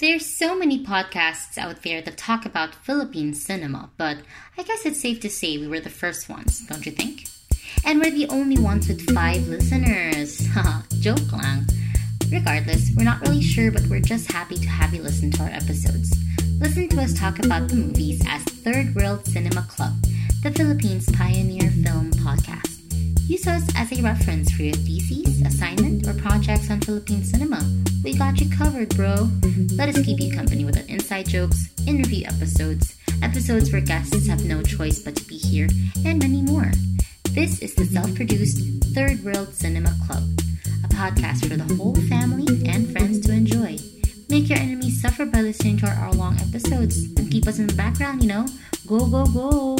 There's so many podcasts out there that talk about Philippine cinema, but I guess it's safe to say we were the first ones, don't you think? And we're the only ones with five listeners. Joke lang. Regardless, we're not really sure, but we're just happy to have you listen to our episodes. Listen to us talk about the movies as Third World Cinema Club, the Philippines' pioneer film podcast. Use us as a reference for your theses, assignment, or projects on Philippine cinema got you covered, bro. Let us keep you company with our inside jokes, interview episodes, episodes where guests have no choice but to be here, and many more. This is the self produced Third World Cinema Club, a podcast for the whole family and friends to enjoy. Make your enemies suffer by listening to our hour long episodes and keep us in the background, you know? Go, go, go!